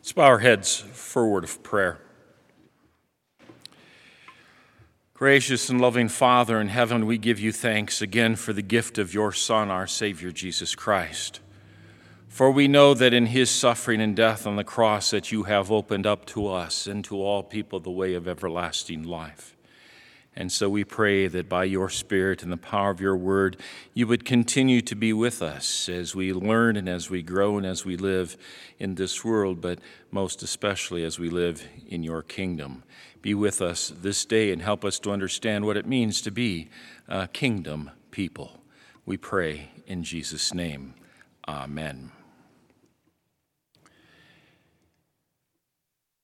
Let's bow our heads for a word of prayer. Gracious and loving Father in heaven, we give you thanks again for the gift of your Son, our Savior Jesus Christ. For we know that in his suffering and death on the cross that you have opened up to us and to all people the way of everlasting life. And so we pray that by your Spirit and the power of your word, you would continue to be with us as we learn and as we grow and as we live in this world, but most especially as we live in your kingdom. Be with us this day and help us to understand what it means to be a kingdom people. We pray in Jesus' name. Amen.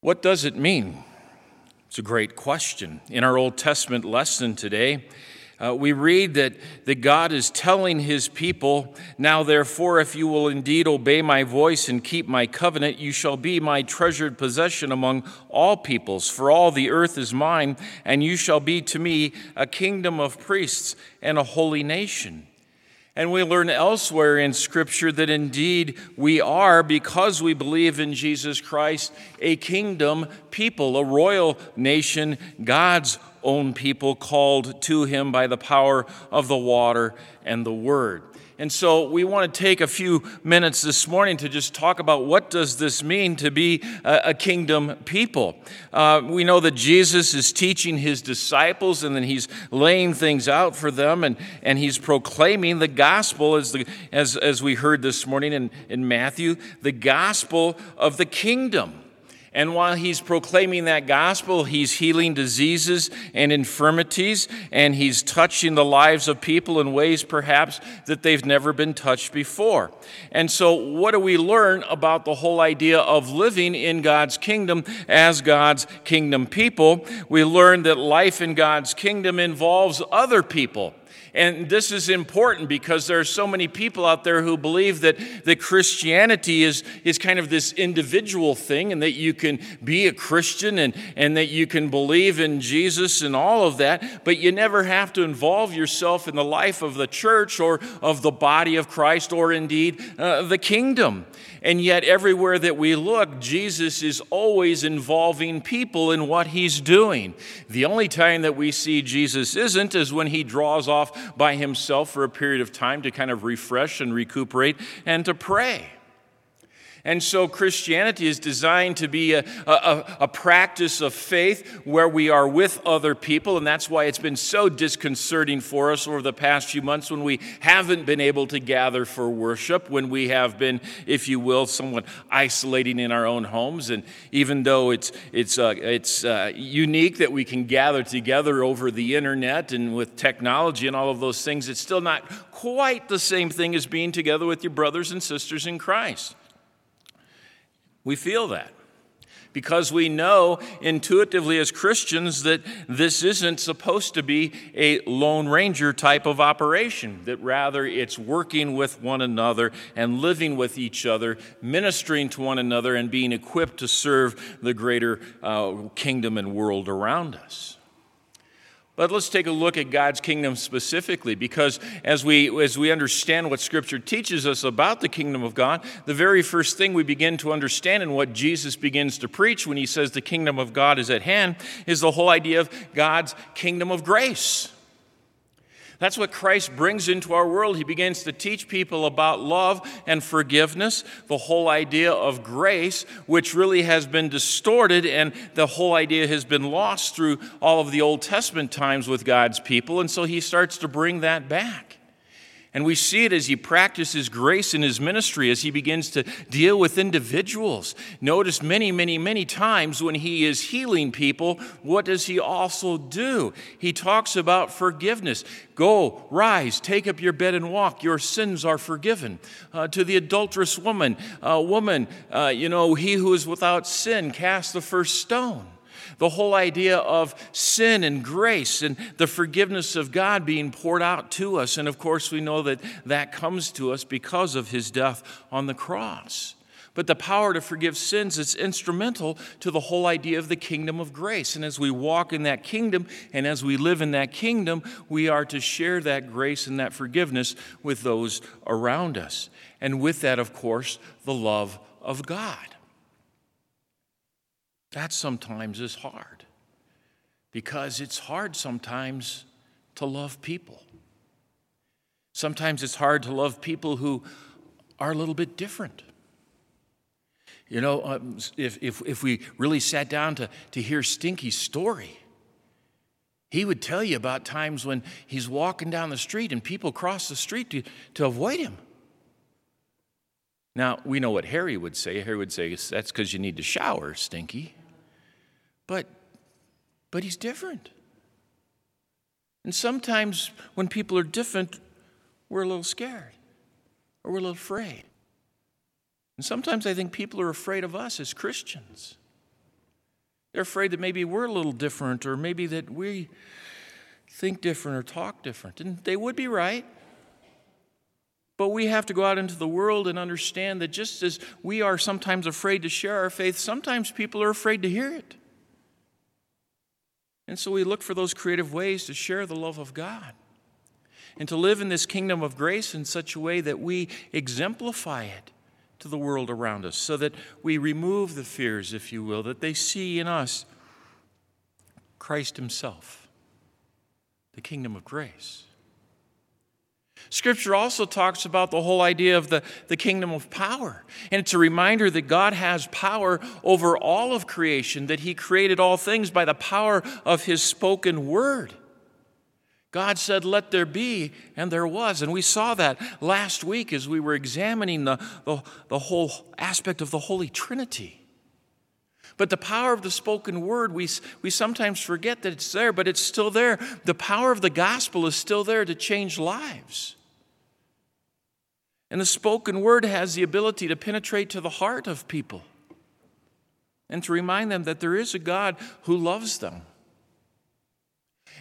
What does it mean it's a great question. In our Old Testament lesson today, uh, we read that, that God is telling his people, Now therefore, if you will indeed obey my voice and keep my covenant, you shall be my treasured possession among all peoples, for all the earth is mine, and you shall be to me a kingdom of priests and a holy nation. And we learn elsewhere in Scripture that indeed we are, because we believe in Jesus Christ, a kingdom people, a royal nation, God's own people called to him by the power of the water and the word. And so we want to take a few minutes this morning to just talk about what does this mean to be a, kingdom people. Uh, we know that Jesus is teaching his disciples and then he's laying things out for them and, and he's proclaiming the gospel as, the, as, as we heard this morning in, in Matthew, the gospel of the kingdom. And while he's proclaiming that gospel, he's healing diseases and infirmities, and he's touching the lives of people in ways perhaps that they've never been touched before. And so, what do we learn about the whole idea of living in God's kingdom as God's kingdom people? We learn that life in God's kingdom involves other people. And this is important because there are so many people out there who believe that, that Christianity is, is kind of this individual thing and that you can be a Christian and, and that you can believe in Jesus and all of that, but you never have to involve yourself in the life of the church or of the body of Christ or indeed uh, the kingdom. And yet, everywhere that we look, Jesus is always involving people in what he's doing. The only time that we see Jesus isn't is when he draws off by himself for a period of time to kind of refresh and recuperate and to pray. And so Christianity is designed to be a, a, a, practice of faith where we are with other people. And that's why it's been so disconcerting for us over the past few months when we haven't been able to gather for worship, when we have been, if you will, somewhat isolating in our own homes. And even though it's, it's, uh, it's uh, unique that we can gather together over the internet and with technology and all of those things, it's still not quite the same thing as being together with your brothers and sisters in Christ. We feel that because we know intuitively as Christians that this isn't supposed to be a Lone Ranger type of operation, that rather it's working with one another and living with each other, ministering to one another, and being equipped to serve the greater uh, kingdom and world around us. But let's take a look at God's kingdom specifically, because as we, as we understand what Scripture teaches us about the kingdom of God, the very first thing we begin to understand and what Jesus begins to preach when he says the kingdom of God is at hand is the whole idea of God's kingdom of grace. That's what Christ brings into our world. He begins to teach people about love and forgiveness, the whole idea of grace, which really has been distorted, and the whole idea has been lost through all of the Old Testament times with God's people. And so he starts to bring that back. And we see it as he practices grace in his ministry, as he begins to deal with individuals. Notice many, many, many times when he is healing people, what does he also do? He talks about forgiveness. Go, rise, take up your bed and walk. Your sins are forgiven. Uh, to the adulterous woman, uh, woman, uh, you know, he who is without sin, cast the first stone the whole idea of sin and grace and the forgiveness of God being poured out to us. And of course, we know that that comes to us because of his death on the cross. But the power to forgive sins is instrumental to the whole idea of the kingdom of grace. And as we walk in that kingdom and as we live in that kingdom, we are to share that grace and that forgiveness with those around us. And with that, of course, the love of God. That sometimes is hard because it's hard sometimes to love people. Sometimes it's hard to love people who are a little bit different. You know, um, if, if, if we really sat down to, to hear Stinky's story, he would tell you about times when he's walking down the street and people cross the street to, to avoid him. Now, we know what Harry would say. Harry would say, That's because you need to shower, Stinky. But, but he's different. And sometimes when people are different, we're a little scared or we're a little afraid. And sometimes I think people are afraid of us as Christians. They're afraid that maybe we're a little different or maybe that we think different or talk different. And they would be right. But we have to go out into the world and understand that just as we are sometimes afraid to share our faith, sometimes people are afraid to hear it. And so we look for those creative ways to share the love of God and to live in this kingdom of grace in such a way that we exemplify it to the world around us, so that we remove the fears, if you will, that they see in us Christ Himself, the kingdom of grace. Scripture also talks about the whole idea of the, the kingdom of power. And it's a reminder that God has power over all of creation, that He created all things by the power of His spoken word. God said, Let there be, and there was. And we saw that last week as we were examining the, the, the, whole aspect of the Holy Trinity. But the power of the spoken word, we, we sometimes forget that it's there, but it's still there. The power of the gospel is still there to change lives. And the spoken word has the ability to penetrate to the heart of people and to remind them that there is a God who loves them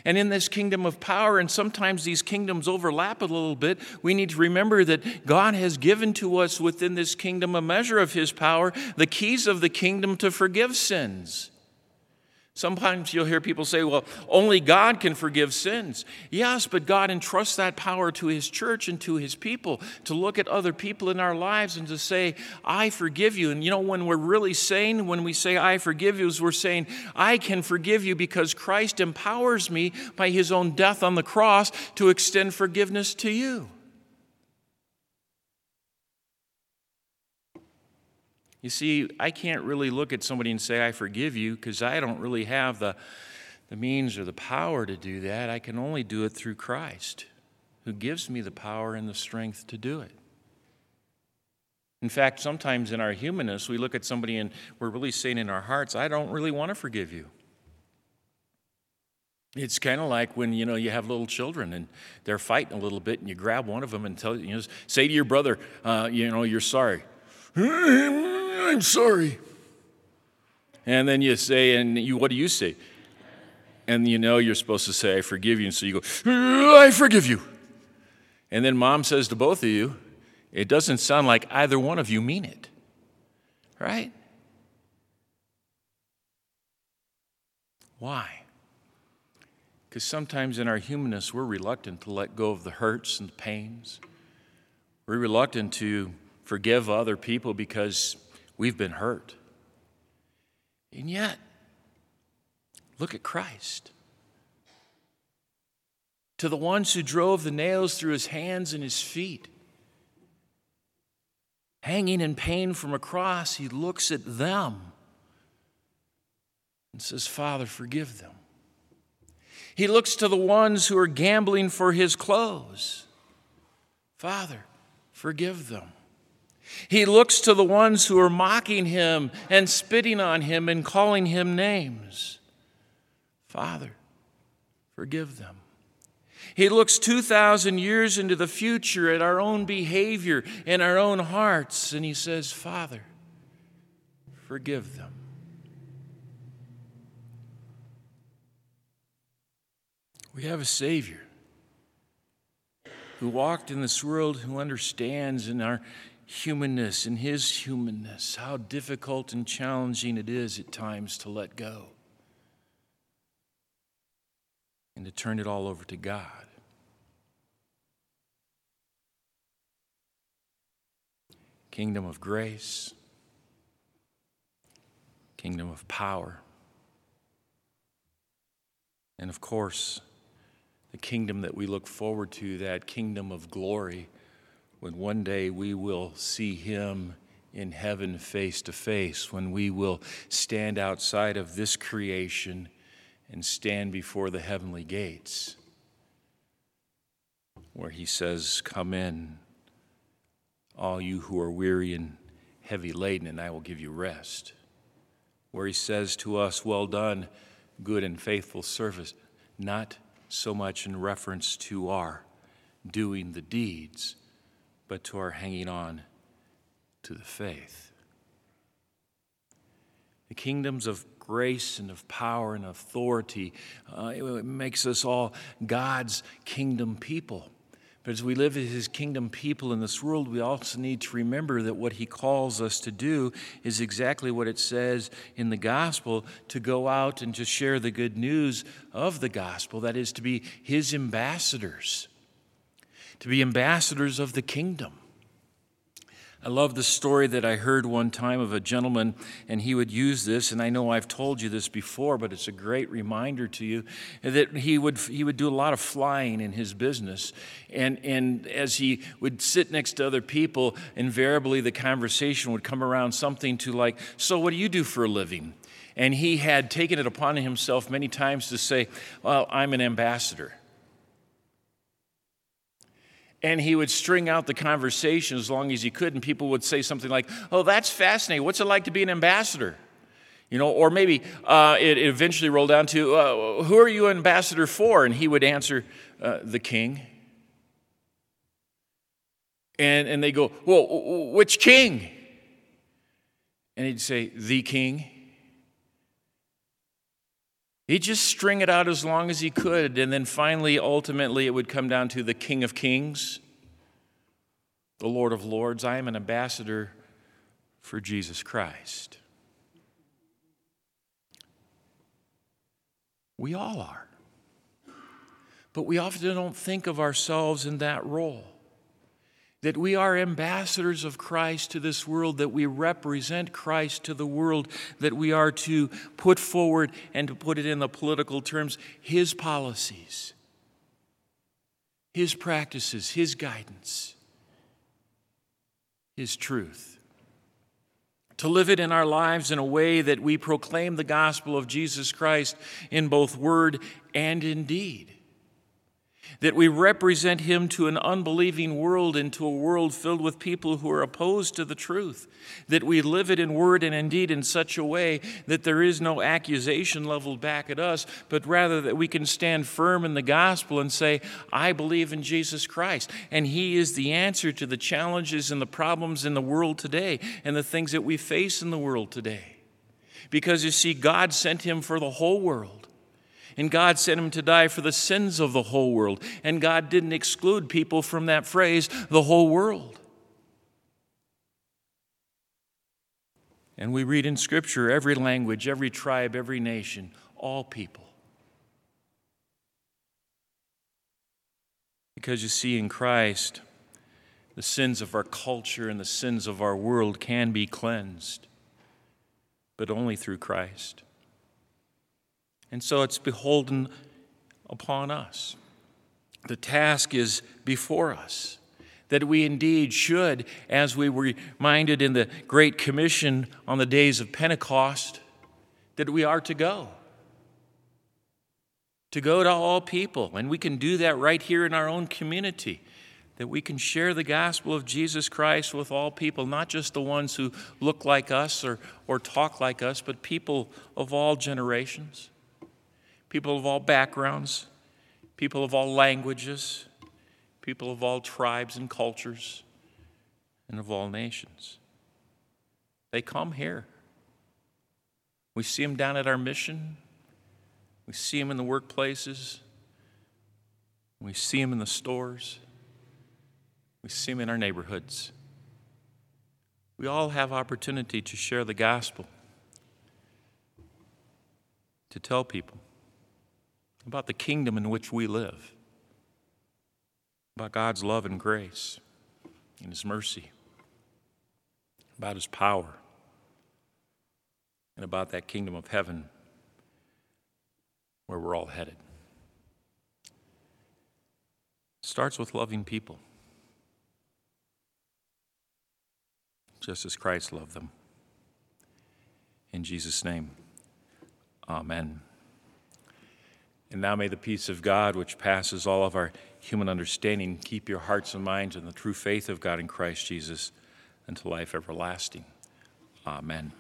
and in this kingdom of power, and sometimes these kingdoms overlap a little bit, we need to remember that God has given to us within this kingdom a measure of his power, the keys of the kingdom to forgive sins. Sometimes you'll hear people say, well, only God can forgive sins. Yes, but God entrusts that power to His church and to His people to look at other people in our lives and to say, I forgive you. And you know, when we're really saying, when we say, I forgive you, is we're saying, I can forgive you because Christ empowers me by His own death on the cross to extend forgiveness to you. You see, I can't really look at somebody and say, I forgive you, because I don't really have the, the means or the power to do that. I can only do it through Christ, who gives me the power and the strength to do it. In fact, sometimes in our humanness, we look at somebody and we're really saying in our hearts, I don't really want to forgive you. It's kind of like when you know you have little children and they're fighting a little bit, and you grab one of them and tell you know, say to your brother, uh, you know, you're sorry. I'm sorry. And then you say, and you, what do you say? And you know you're supposed to say, I forgive you. And so you go, I forgive you. And then mom says to both of you, it doesn't sound like either one of you mean it. Right? Why? Because sometimes in our humanness, we're reluctant to let go of the hurts and the pains. We're reluctant to forgive other people because we've been hurt. And yet, look at Christ. To the ones who drove the nails through his hands and his feet, hanging in pain from a cross, he looks at them and says, Father, forgive them. He looks to the ones who are gambling for his clothes. Father, forgive them. He looks to the ones who are mocking him and spitting on him and calling him names. Father, forgive them. He looks 2,000 years into the future at our own behavior and our own hearts, and he says, Father, forgive them. We have a Savior who walked in this world, who understands in our humanness, in his humanness, how difficult and challenging it is at times to let go and to turn it all over to God. Kingdom of grace, kingdom of power. And of course, the kingdom that we look forward to, that kingdom of glory, when one day we will see Him in heaven face to face, when we will stand outside of this creation and stand before the heavenly gates, where He says, Come in, all you who are weary and heavy laden, and I will give you rest. Where He says to us, Well done, good and faithful service, not so much in reference to our doing the deeds, but to our hanging on to the faith. The kingdoms of grace and of power and authority, uh, it makes us all God's kingdom people. But as we live as his kingdom people in this world, we also need to remember that what he calls us to do is exactly what it says in the gospel to go out and to share the good news of the gospel. That is, to be his ambassadors, to be ambassadors of the kingdom. I love the story that I heard one time of a gentleman, and he would use this, and I know I've told you this before, but it's a great reminder to you that he would, he would do a lot of flying in his business. And, and as he would sit next to other people, invariably the conversation would come around something to like, So, what do you do for a living? And he had taken it upon himself many times to say, Well, I'm an ambassador and he would string out the conversation as long as he could, and people would say something like, Oh, that's fascinating. What's it like to be an ambassador? You know, or maybe uh, it, eventually rolled down to, uh, Who are you ambassador for? And he would answer, uh, The king. And, and they go, Well, which king? And he'd say, The king. He'd just string it out as long as he could, and then finally, ultimately, it would come down to the King of Kings, the Lord of Lords. I am an ambassador for Jesus Christ. We all are. But we often don't think of ourselves in that role that we are ambassadors of Christ to this world, that we represent Christ to the world, that we are to put forward and to put it in the political terms, His policies, His practices, His guidance, His truth. To live it in our lives in a way that we proclaim the gospel of Jesus Christ in both word and in deed that we represent him to an unbelieving world and to a world filled with people who are opposed to the truth, that we live it in word and in deed in such a way that there is no accusation leveled back at us, but rather that we can stand firm in the gospel and say, I believe in Jesus Christ. And he is the answer to the challenges and the problems in the world today and the things that we face in the world today. Because you see, God sent him for the whole world. And God sent him to die for the sins of the whole world. And God didn't exclude people from that phrase, the whole world. And we read in Scripture every language, every tribe, every nation, all people. Because you see, in Christ, the sins of our culture and the sins of our world can be cleansed, but only through Christ. And so it's beholden upon us. The task is before us that we indeed should, as we were reminded in the Great Commission on the days of Pentecost, that we are to go. To go to all people. And we can do that right here in our own community. That we can share the gospel of Jesus Christ with all people, not just the ones who look like us or, or talk like us, but people of all generations people of all backgrounds, people of all languages, people of all tribes and cultures, and of all nations. They come here. We see them down at our mission. We see them in the workplaces. We see them in the stores. We see them in our neighborhoods. We all have opportunity to share the gospel, to tell people about the kingdom in which we live, about God's love and grace and His mercy, about His power. and about that kingdom of heaven where we're all headed. It starts with loving people, just as Christ loved them. In Jesus' name, amen. And now may the peace of God, which passes all of our human understanding, keep your hearts and minds in the true faith of God in Christ Jesus unto life everlasting. Amen.